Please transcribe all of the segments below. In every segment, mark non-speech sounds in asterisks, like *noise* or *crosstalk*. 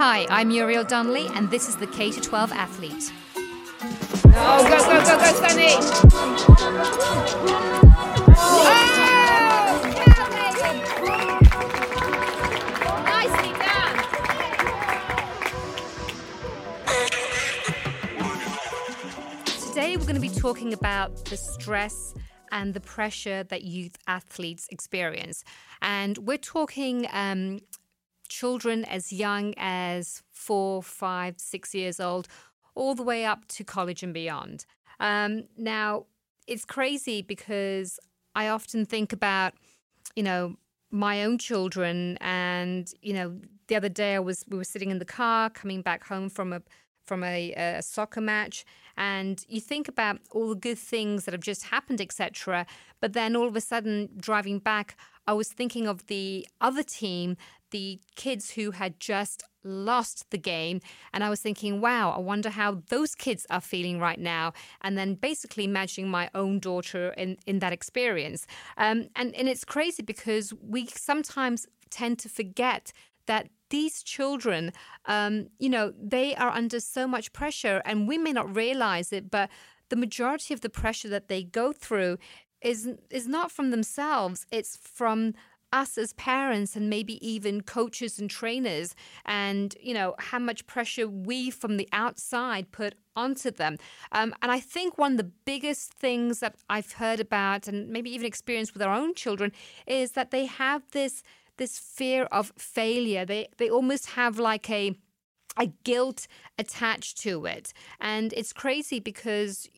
Hi, I'm Muriel Donnelly, and this is the K 12 athlete. Oh, go, go, go, go, Sunny! Oh, Nicely done! Today, we're going to be talking about the stress and the pressure that youth athletes experience. And we're talking um, children as young as four, five, six years old, all the way up to college and beyond. Um, now, it's crazy because I often think about, you know, my own children, and you know, the other day I was we were sitting in the car coming back home from a from a, a soccer match, and you think about all the good things that have just happened, etc. But then all of a sudden, driving back, I was thinking of the other team, the kids who had just lost the game. And I was thinking, wow, I wonder how those kids are feeling right now. And then basically imagining my own daughter in, in that experience. Um, and, and it's crazy because we sometimes tend to forget that these children, um, you know, they are under so much pressure and we may not realize it, but the majority of the pressure that they go through is is not from themselves. It's from us as parents and maybe even coaches and trainers and you know how much pressure we from the outside put onto them. Um, and i think one of the biggest things that i've heard about and maybe even experienced with our own children is that they have this this fear of failure. They they almost have like a a guilt attached to it. And it's crazy because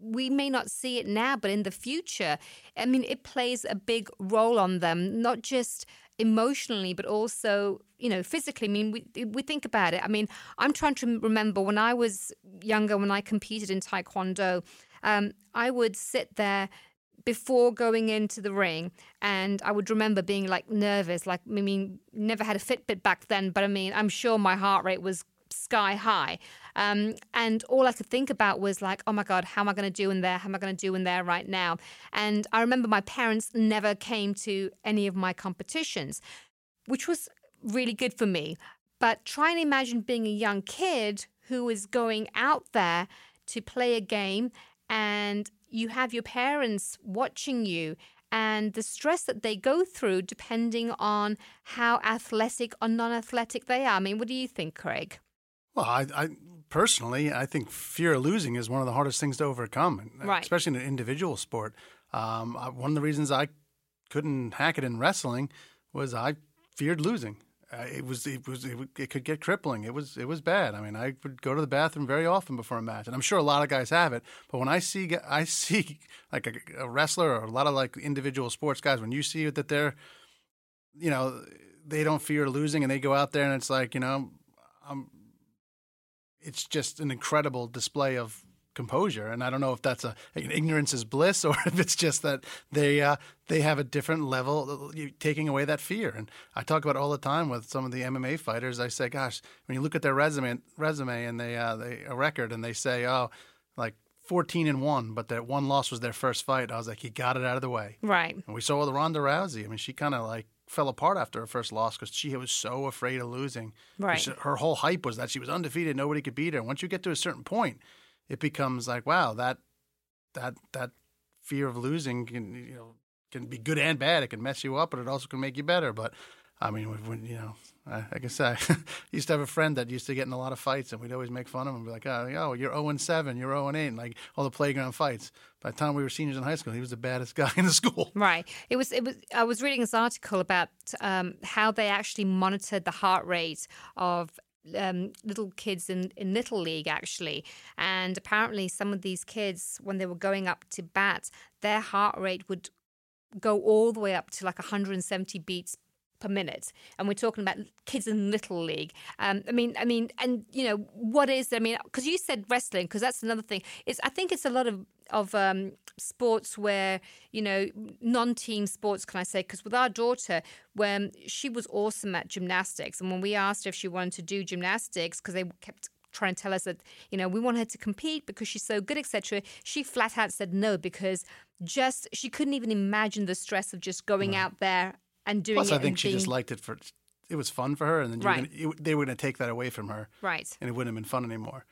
we may not see it now, but in the future, I mean, it plays a big role on them, not just emotionally, but also, you know, physically. I mean, we, we think about it. I mean, I'm trying to remember when I was younger, when I competed in Taekwondo, um, I would sit there before going into the ring and I would remember being like nervous like I mean never had a Fitbit back then but I mean I'm sure my heart rate was sky high. Um, and all I could think about was like, oh my God, how am I going to do in there? How am I going to do in there right now? And I remember my parents never came to any of my competitions, which was really good for me. But try and imagine being a young kid who is going out there to play a game and you have your parents watching you and the stress that they go through depending on how athletic or non athletic they are. I mean, what do you think, Craig? Well, I, I, personally, I think fear of losing is one of the hardest things to overcome, right. especially in an individual sport. Um, one of the reasons I couldn't hack it in wrestling was I feared losing. Uh, it was it was it, it, could get crippling. It was it was bad. I mean, I would go to the bathroom very often before a match, and I'm sure a lot of guys have it. But when I see I *laughs* see like a, a wrestler or a lot of like individual sports guys, when you see that they're, you know, they don't fear losing, and they go out there and it's like you know, I'm it's just an incredible display of composure. And I don't know if that's a an ignorance is bliss or *laughs* if it's just that they uh, they have a different level uh, taking away that fear. And I talk about all the time with some of the MMA fighters. I say, gosh, when you look at their resume resume and they uh, they a record and they say, oh, like 14 and 1, but that one loss was their first fight. I was like, he got it out of the way. Right. And we saw with Ronda Rousey. I mean, she kind of like fell apart after her first loss because she was so afraid of losing. Right. Her whole hype was that she was undefeated, nobody could beat her. And once you get to a certain point, it becomes like, wow, that that that fear of losing can you know can be good and bad. It can mess you up, but it also can make you better. But I mean, when you know, I, like I said, I *laughs* used to have a friend that used to get in a lot of fights, and we'd always make fun of him and be like, "Oh, you're 0 and 7, you're 0 and 8," and like all the playground fights. By the time we were seniors in high school, he was the baddest *laughs* guy in the school. Right. It was. It was. I was reading this article about um, how they actually monitored the heart rate of um, little kids in, in Little League, actually. And apparently, some of these kids, when they were going up to bat, their heart rate would go all the way up to like 170 beats per minute, and we're talking about kids in little league. Um, I mean, I mean, and you know, what is? I mean, because you said wrestling, because that's another thing. It's I think it's a lot of of um, sports where you know non-team sports. Can I say? Because with our daughter, when she was awesome at gymnastics, and when we asked her if she wanted to do gymnastics, because they kept trying to tell us that you know we want her to compete because she's so good etc she flat out said no because just she couldn't even imagine the stress of just going right. out there and doing Plus. I think she being... just liked it for it was fun for her, and then right. gonna, it, they were going to take that away from her, right? And it wouldn't have been fun anymore.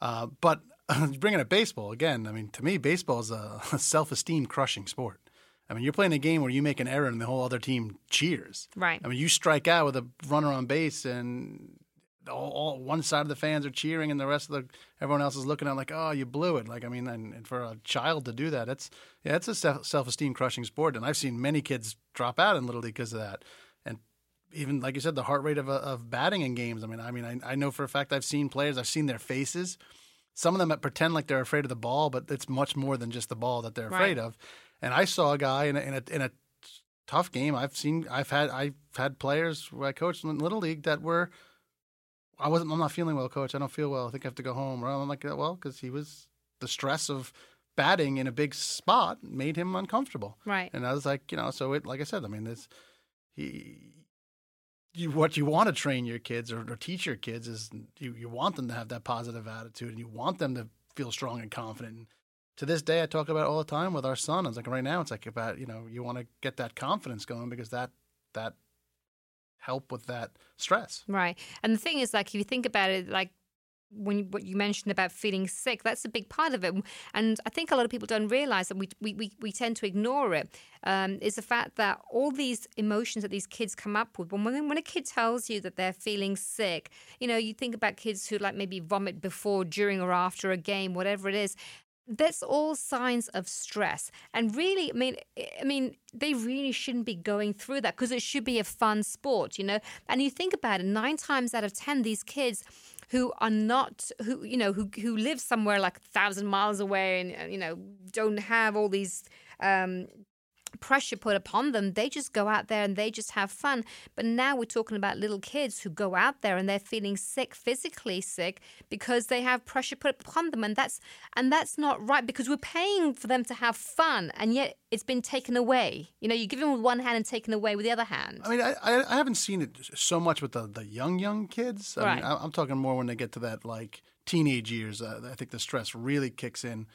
Uh, but *laughs* bringing up baseball again, I mean, to me, baseball is *laughs* a self-esteem crushing sport. I mean, you're playing a game where you make an error and the whole other team cheers. Right. I mean, you strike out with a runner on base, and all, all, one side of the fans are cheering, and the rest of the everyone else is looking at like, oh, you blew it. Like, I mean, and, and for a child to do that, it's yeah, it's a self esteem crushing sport, and I've seen many kids drop out in little league because of that. And even like you said, the heart rate of uh, of batting in games. I mean, I mean, I, I know for a fact I've seen players, I've seen their faces. Some of them pretend like they're afraid of the ball, but it's much more than just the ball that they're afraid right. of. And I saw a guy in a, in a, in a tough game. I've seen, I've had, I've had players where I coached in little league that were I wasn't. I'm not feeling well, coach. I don't feel well. I think I have to go home. Or I'm like, well, because he was the stress of batting in a big spot made him uncomfortable. Right. And I was like, you know, so it, like I said, I mean, this, he, you, what you want to train your kids or, or teach your kids is you, you want them to have that positive attitude and you want them to feel strong and confident. And to this day, I talk about it all the time with our son. I was like, right now, it's like about, you know, you want to get that confidence going because that, that help with that stress. Right. And the thing is, like, if you think about it, like, when you, what you mentioned about feeling sick, that's a big part of it. And I think a lot of people don't realize that we, we, we, we tend to ignore it. Um, is the fact that all these emotions that these kids come up with, when, when a kid tells you that they're feeling sick, you know, you think about kids who like maybe vomit before, during, or after a game, whatever it is that's all signs of stress. And really i mean i mean they really shouldn't be going through that because it should be a fun sport you know? And you think about it nine times out of ten these kids who are not who you know who who live somewhere like a thousand miles away and you know don't have all these um, pressure put upon them. They just go out there and they just have fun. But now we're talking about little kids who go out there and they're feeling sick, physically sick, because they have pressure put upon them, and that's and that's not right because we're paying for them to have fun, and yet it's been taken away. You know, you give them with one hand and taken away with the other hand. I mean, I I, haven't seen it so much with the the young young kids. I right. mean, I'm talking more when they get to that like teenage years. Uh, I think the stress really kicks in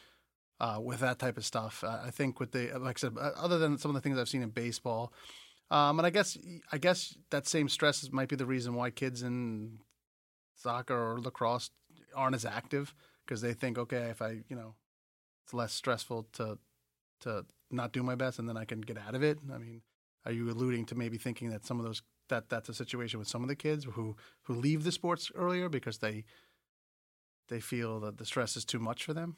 uh, with that type of stuff. Uh, I think with the like I said, uh, other than some of the things I've seen in baseball, um, and I guess I guess that same stress might be the reason why kids in soccer or lacrosse aren't as active because they think, okay, if I you know, it's less stressful to to not do my best and then I can get out of it. I mean, are you alluding to maybe thinking that some of those that that's a situation with some of the kids who who leave the sports earlier because they they feel that the stress is too much for them?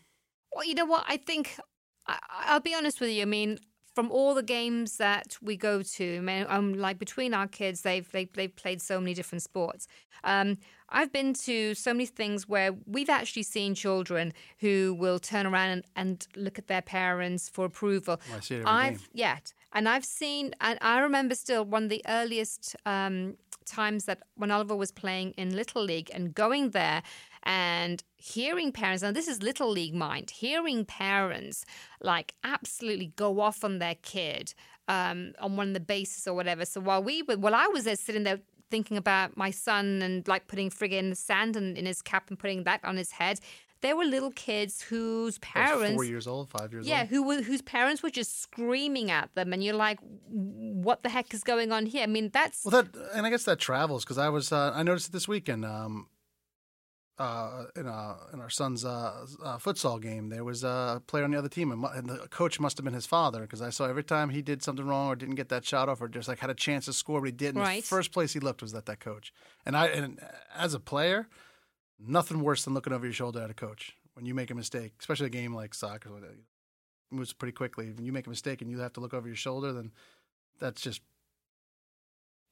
Well, you know what? I think I, will be honest with you. I mean, from all the games that we go to, I mean, um, like between our kids, they've they, they've played so many different sports. Um, I've been to so many things where we've actually seen children who will turn around and, and look at their parents for approval. Well, I see it every I've game. yet, and I've seen, and I remember still one of the earliest um, times that when Oliver was playing in Little League and going there and hearing parents, and this is little league mind, hearing parents like absolutely go off on their kid um, on one of the bases or whatever. So while we were, while I was there sitting there thinking about my son and like putting friggin' sand in, in his cap and putting that on his head, there were little kids whose parents four years old, five years yeah, old. who were whose parents were just screaming at them, and you're like, "What the heck is going on here?" I mean, that's well, that and I guess that travels because I was uh, I noticed it this weekend. Um, uh, in, a, in our son's uh, uh, futsal game, there was a player on the other team, and, mu- and the coach must have been his father because I saw every time he did something wrong or didn't get that shot off or just like had a chance to score, but he didn't. Right. The first place he looked was at that coach. And I, and as a player, nothing worse than looking over your shoulder at a coach when you make a mistake, especially a game like soccer. Moves pretty quickly. When you make a mistake and you have to look over your shoulder, then that's just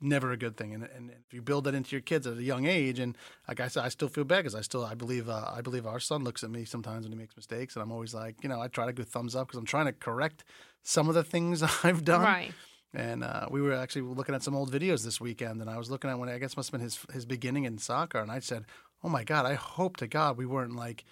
never a good thing. And, and if you build that into your kids at a young age, and like I said, I still feel bad because I still I believe uh, I believe our son looks at me sometimes when he makes mistakes, and I'm always like, you know, I try to give thumbs up because I'm trying to correct some of the things *laughs* I've done. Right. And uh, we were actually looking at some old videos this weekend, and I was looking at when I guess must have been his his beginning in soccer, and I said, "Oh my God, I hope to God we weren't like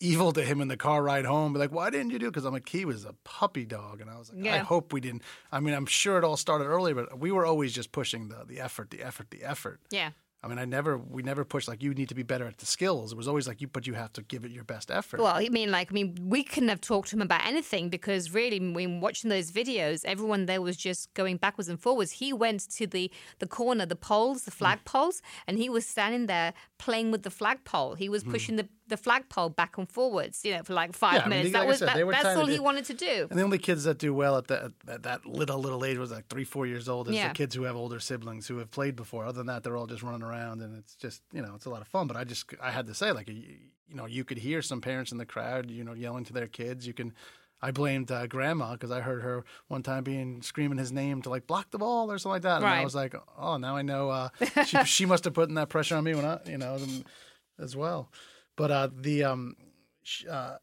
evil to him in the car ride home. Be like, why didn't you do? Because I'm like, he was a puppy dog, and I was like, I hope we didn't. I mean, I'm sure it all started early, but we were always just pushing the the effort, the effort, the effort. Yeah. I mean, I never, we never pushed like you need to be better at the skills. It was always like you, but you have to give it your best effort. Well, I mean, like, I mean, we couldn't have talked to him about anything because really, when watching those videos, everyone there was just going backwards and forwards. He went to the the corner, the poles, the Mm. flag poles, and he was standing there playing with the flagpole. He was pushing the the flagpole back and forwards, you know, for like five. Yeah, I mean, minutes. like that was said, that, that's all he do- wanted to do. And the only kids that do well at that at that little little age was like three, four years old. Is Yeah. the kids who have older siblings who have played before. Other than that, they're all just running around, and it's just you know it's a lot of fun. But I just I had to say like you, you know you could hear some parents in the crowd you know yelling to their kids. You can. I blamed uh, grandma because I heard her one time being screaming his name to like block the ball or something like that, and I was like, oh, now I know uh, *laughs* she, she must have put in that pressure on me when I you know as well. But uh, the um, uh,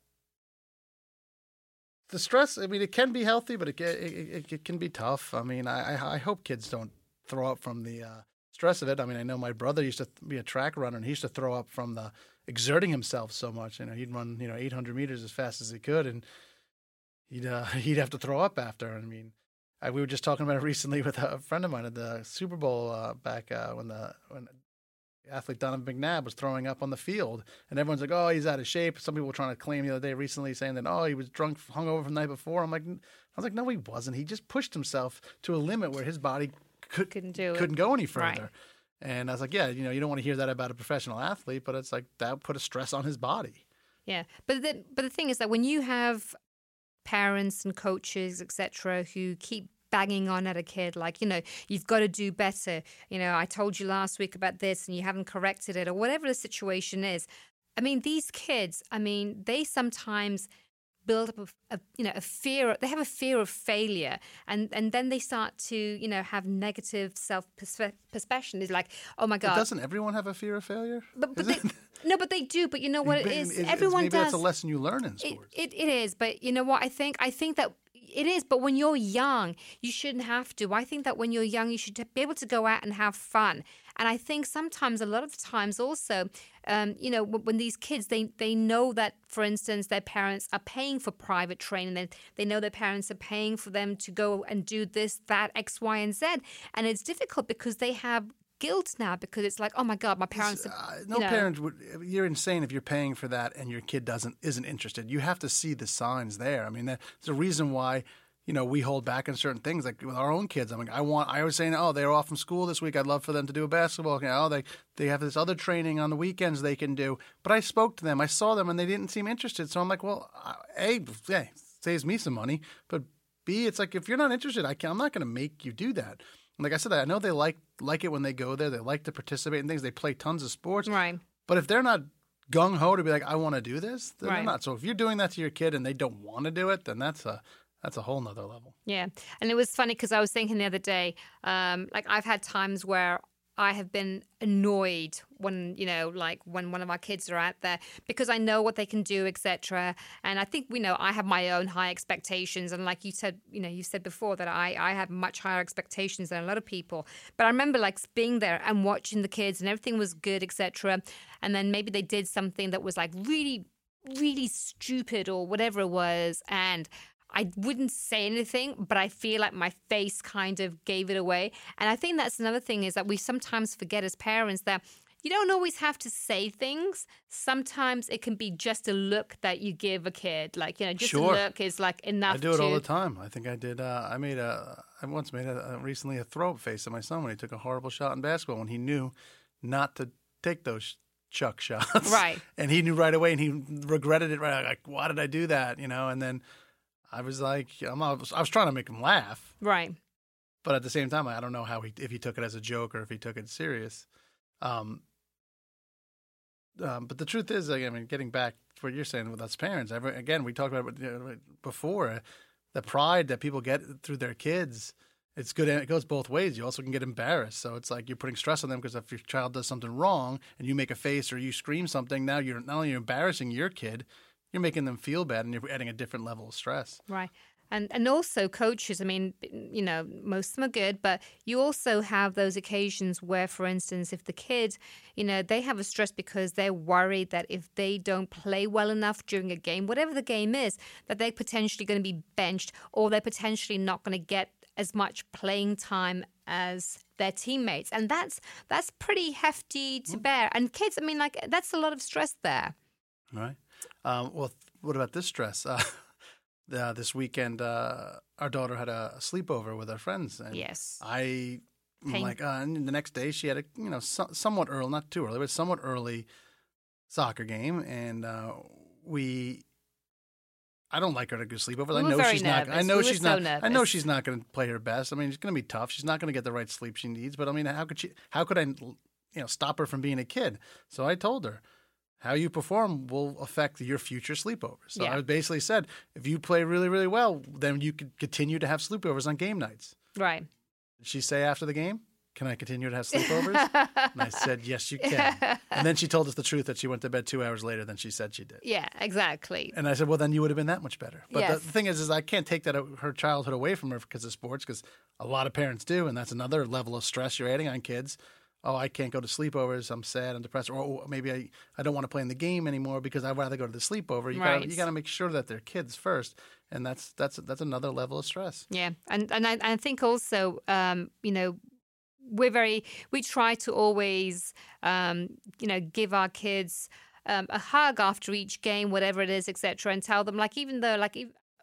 the stress. I mean, it can be healthy, but it it, it, can be tough. I mean, I I I hope kids don't throw up from the uh, stress of it. I mean, I know my brother used to be a track runner, and he used to throw up from the exerting himself so much. You know, he'd run you know 800 meters as fast as he could, and he'd uh, *laughs* he'd have to throw up after. I mean. I, we were just talking about it *laughs* recently with a friend of mine at the Super Bowl uh, back uh, when the when athlete Donovan McNabb was throwing up on the field, and everyone's like, "Oh, he's out of shape." Some people were trying to claim the other day recently, saying that, "Oh, he was drunk, hungover from the night before." I'm like, I was like, "No, he wasn't. He just pushed himself to a limit where his body could, Couldn't do it. couldn't go any further." Right. And I was like, "Yeah, you know, you don't want to hear that about a professional athlete, but it's like that put a stress on his body." Yeah, but the, but the thing is that when you have parents and coaches, etc., who keep banging on at a kid like you know you've got to do better. You know i told you last week about this and you haven't corrected it or whatever the situation is. I mean these kids i mean they sometimes build up a, a you know a fear they have a fear of failure and and then they start to you know have negative self perception is like oh my But god. doesn't everyone have a fear of failure? but, but they, *laughs* no but they do but you know what it But it's- everyone maybe does that's a lesson you learn in it, it, it is, but you know what? I think I think that it is. But when you're young, you shouldn't have to. I think that when you're young, you should be able to go out and have fun. And I think sometimes, a lot of times, also, um, you know, when, when these kids they they know that, for instance, their parents are paying for private training. They they know their parents are paying for them to go and do this, that, X, Y, and Z. And it's difficult because they have guilt now because it's like, oh my god, my parents. Are, Uh, no you know, parent would. You're insane if you're paying for that and your kid doesn't isn't interested. You have to see the signs there. I mean, there's a reason why you know we hold back on certain things. Like with our own kids, I'm like, I want. I was saying, oh, they're off from school this week. I'd love for them to do a basketball. You know, oh, they they have this other training on the weekends they can do. But I spoke to them. I saw them, and they didn't seem interested. So I'm like, well, a, hey, saves me some money, but B, it's like if you're not interested, I can, I'm not going to make you do that. Like I said, I know they like like it when they go there. They like to participate in things. They play tons of sports. right. But if they're not gung ho to be like, I want to do this, then Right. they're not. So if you're doing that to your kid and they don't want to do it, then that's a that's a whole nother level. Yeah. And it was funny because I was thinking the other day, um, like I've had times where I have been annoyed when, you know, like when one of our kids are out there because I know what they can do, etc. And I think, you know, I have my own high expectations. And like you said, you know, you said before that I, I have much higher expectations than a lot of people. But I remember like being there and watching the kids and everything was good, etc. And then maybe they did something that was like really really stupid or whatever it was and I wouldn't say anything, but I feel like my face kind of gave it away. And I think that's another thing is that we sometimes forget as parents that you don't always have to say things. Sometimes it can be just a look that you give a kid. Like, you know, just Sure. a look is like enough I do it to all the time. I think I did. Uh, I made a. I once made a, a recently a throw up face at my son when he took a horrible shot in basketball when he knew not to take those chuck *laughs* shots. Right. And he knew right away, and he regretted it. Right, like why did I do that? You know. And then I was like, I'm, I was, I was trying to make him laugh, Right. but at the same time, I don't know how he if he took it as a joke or if he took it serious. Um, um, but the truth is, I mean, getting back to what you're saying with us parents, every, again, we talked about it before the pride that people get through their kids. It's good. and It goes both ways. You also can get embarrassed. So it's like you're putting stress on them because if your child does something wrong and you make a face or you scream something, now you're not only embarrassing your kid, you're making them feel bad and you're adding a different level of stress. Right. And and also coaches, I mean, you know, most of them are good, but you also have those occasions where, for instance, if the kid, you know, they have a stress because they're worried that if they don't play well enough during a game, whatever the game is, that they're potentially going to be benched or they're potentially not going to get as much playing time as their teammates. And that's that's pretty hefty to mm. bear. And kids, I mean, like that's a lot of stress there. Right. Um, well, what about this stress? Uh, *laughs* the, this weekend, uh, our daughter had a sleepover with her friends. And Yes. I Pain. like, uh, and the next day she had a you know so, somewhat early, not too early, but somewhat early soccer game, and uh, we. I don't like her to go sleepovers. We I know she's not. I know We she's so not. I know she's not going to play her best. I mean, it's going to be tough. She's not going to get the right sleep she needs. But I mean, how could she? How could I, you know, stop her from being a kid? So I told her, how you perform will affect your future sleepovers. So Yeah. I basically said, if you play really, really well, then you could continue to have sleepovers on game nights. Right. Did she say after the game, "Can I continue to have sleepovers?" *laughs* and I said, "Yes, you can." And then she told us the truth that she went to bed two hours later than she said she did. Yeah, exactly. And I said, "Well, then you would have been that much better." But Yes. the thing is, is I can't take that uh, her childhood away from her because of sports, because a lot of parents do, and that's another level of stress you're adding on kids. Oh, I can't go to sleepovers. I'm sad. I'm depressed. Or oh, maybe I, I don't want to play in the game anymore because I'd rather go to the sleepover. You Right. gotta you gotta make sure that they're kids first, and that's that's that's another level of stress. Yeah, and and I, I think also, um, you know, we're very we try to always, um, you know, give our kids um, a hug after each game, whatever it is, etc., and tell them like even though like.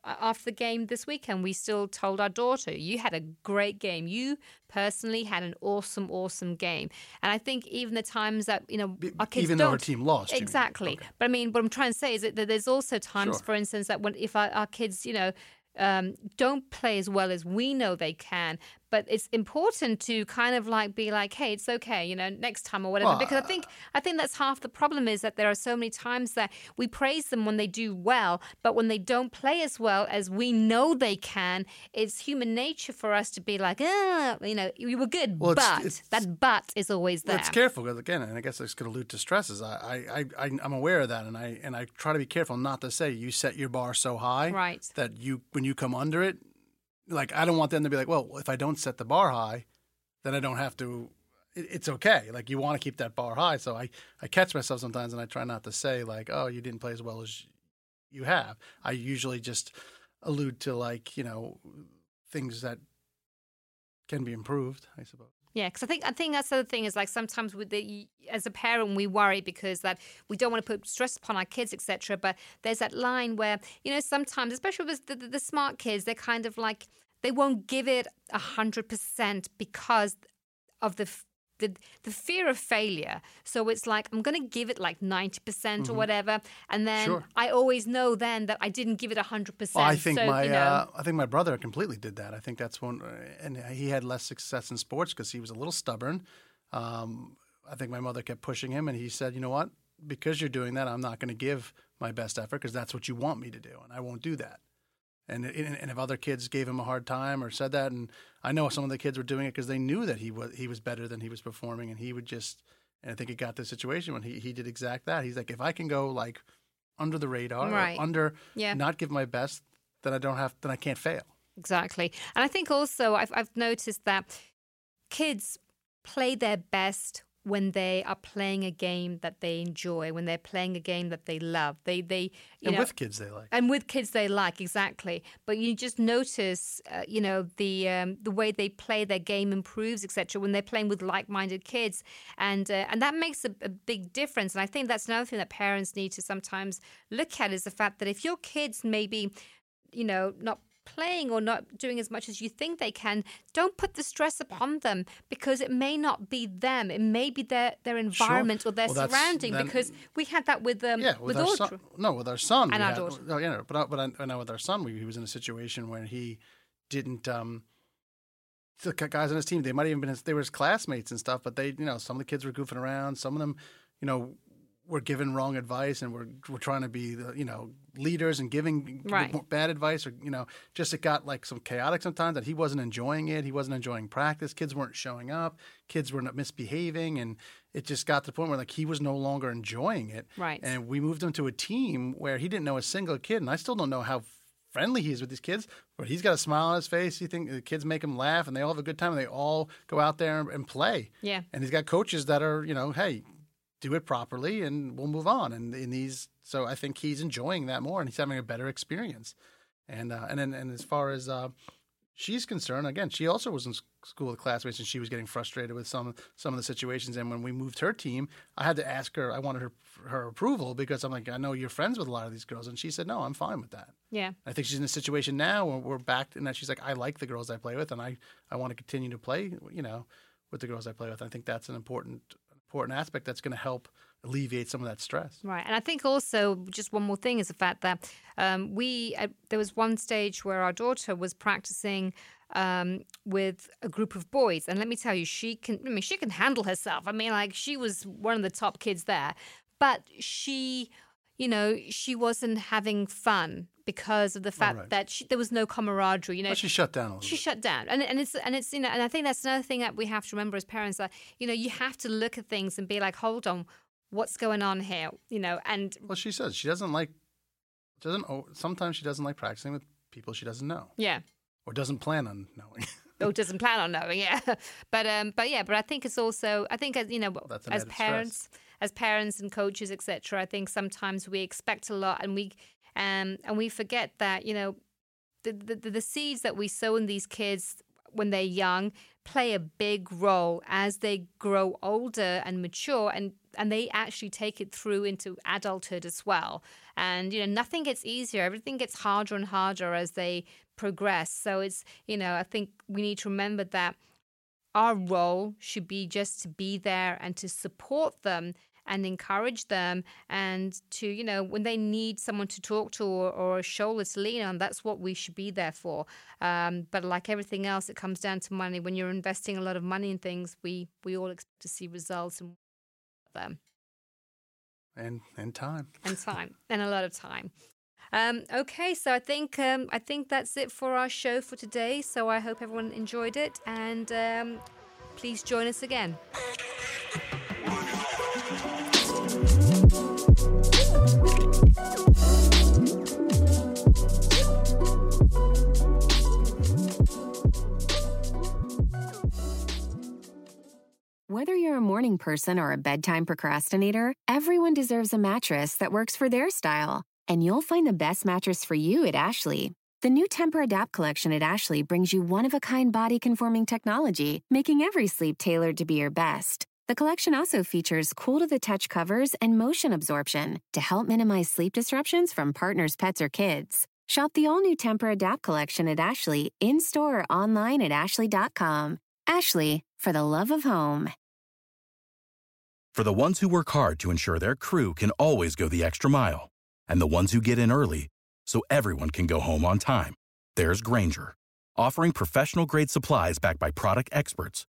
After the game this weekend, we still told our daughter, "You had a great game. You personally had an awesome, awesome game." And I think even the times that you know our kids even don't, though her team lost, exactly. Okay. But I mean, what I'm trying to say is that there's also times, Sure. for instance, that when if our, our kids, you know, um, don't play as well as we know they can, but it's important to kind of like be like, hey, it's okay, you know, next time or whatever. Well, because I think I think that's half the problem is that there are so many times that we praise them when they do well, but when they don't play as well as we know they can, it's human nature for us to be like, ah, you know, you were good, Well, but it's- that but is always there. Let's careful because again, and I guess this could allude to stresses. I, I, I, I'm aware of that, and I and I try to be careful not to say you set your bar so high Right. that you when you come under it, like I don't want them to be like, well, if I don't set the bar high, then I don't have to. It, it's okay. Like you want to keep that bar high, so I I catch myself sometimes, and I try not to say like, oh, you didn't play as well as you have. I usually just allude to like you know things that can be improved. I suppose. Yeah, because I think I think that's the thing is like sometimes with the as a parent we worry because that we don't want to put stress upon our kids etc. But there's that line where you know sometimes, especially with the, the, the smart kids, they're kind of like they won't give it a hundred percent because of the. The, the fear of failure. So it's like, I'm going to give it like 90% or whatever. And then Sure. I always know then that I didn't give it 100%. Well, I think so, my you know, uh, I think my brother completely did that. I think that's one, uh, and he had less success in sports because he was a little stubborn. Um, I think my mother kept pushing him, and he said, "You know what? Because you're doing that, I'm not going to give my best effort because that's what you want me to do, and I won't do that." And, and and if other kids gave him a hard time or said that, and I know some of the kids were doing it because they knew that he was he was better than he was performing, and he would just. And I think it got to the situation when he, he did exact that. He's like, if I can go like under the radar, or Right. under Yeah. not give my best, then I don't have, then I can't fail. Exactly. And I think also I've, I've noticed that kids play their best when they are playing a game that they enjoy, when they're playing a game that they love. They, they, you and know, with kids, they like. and with kids they like exactly. But you just notice, uh, you know, the um, the way they play their game improves, etc. When they're playing with like-minded kids, and uh, and that makes a, a big difference. And I think that's another thing that parents need to sometimes look at is the fact that if your kids maybe, you know, not playing or not doing as much as you think they can, don't put the stress upon them because it may not be them. It may be their, their environment or their Well, surrounding. then- because we had that with um, Yeah, with, with our son. No, with our son. And our had- daughter. Oh, yeah, but I- but I, I know with our son, we, he was in a situation where he didn't. Um, the guys on his team, they might have even been his, they were his classmates and stuff, but they, you know, some of the kids were goofing around. Some of them, you know, were given wrong advice and we were were trying to be, the, you know, leaders and giving Right. bad advice, or you know, just it got like some chaotic sometimes. That he wasn't enjoying it. He wasn't enjoying practice. Kids weren't showing up. Kids were not misbehaving, and it just got to the point where like he was no longer enjoying it. Right. And we moved him to a team where he didn't know a single kid, and I still don't know how friendly he is with these kids. But he's got a smile on his face. You think the kids make him laugh, and they all have a good time, and they all go out there and, and play. Yeah. And he's got coaches that are, you know, hey, do it properly, and we'll move on. And in these, so I think he's enjoying that more, and he's having a better experience. And uh, and then and as far as uh, she's concerned, again, she also was in school with classmates, and she was getting frustrated with some some of the situations. And when we moved her team, I had to ask her. I wanted her her approval because I'm like, I know you're friends with a lot of these girls, and she said, no, I'm fine with that. Yeah. I think she's in a situation now where we're back in that she's like, I like the girls I play with, and I, I want to continue to play, you know, with the girls I play with. I think that's an important important aspect that's going to help alleviate some of that stress. Right, and I think also just one more thing is the fact that um, we uh, there was one stage where our daughter was practicing um, with a group of boys, and let me tell you, she can. I mean, she can handle herself. I mean, like she was one of the top kids there, but she, you know, she wasn't having fun because of the fact right. that she, there was no camaraderie. You know, But she shut down a little she bit. shut down and, and it's and it's you know and i think that's another thing that we have to remember as parents that you know you have to look at things and be like hold on what's going on here you know and Well, she says she doesn't like, doesn't. oh, Sometimes she doesn't like practicing with people she doesn't know yeah or doesn't plan on knowing. *laughs* or doesn't plan on knowing yeah *laughs* but um but yeah but i think it's also i think as you know an as added stress. parents as parents and coaches etc i think sometimes we expect a lot and we um and we forget that you know the, the the seeds that we sow in these kids when they're young play a big role as they grow older and mature and and they actually take it through into adulthood as well. And you know nothing gets easier everything gets harder and harder as they progress. So it's you know i think we need to remember that our role should be just to be there and to support them and encourage them and to you know when they need someone to talk to or, or a shoulder to lean on that's what we should be there for. Um, but like everything else it comes down to money. When you're investing a lot of money in things we we all expect to see results and them. And and time. and *laughs* time and a lot of time. Um, okay so i think um, i think that's it for our show for today. So i hope everyone enjoyed it and um, please join us again *laughs* Whether you're a morning person or a bedtime procrastinator, everyone deserves a mattress that works for their style. And you'll find the best mattress for you at Ashley. The new Tempur-Adapt collection at Ashley brings you one of a kind body conforming technology, making every sleep tailored to be your best. The collection also features cool to the touch covers and motion absorption to help minimize sleep disruptions from partners, pets, or kids. Shop the all new Tempur-Adapt collection at Ashley in store or online at ashley.com. Ashley, for the love of home. For the ones who work hard to ensure their crew can always go the extra mile, and the ones who get in early so everyone can go home on time, there's Grainger, offering professional grade supplies backed by product experts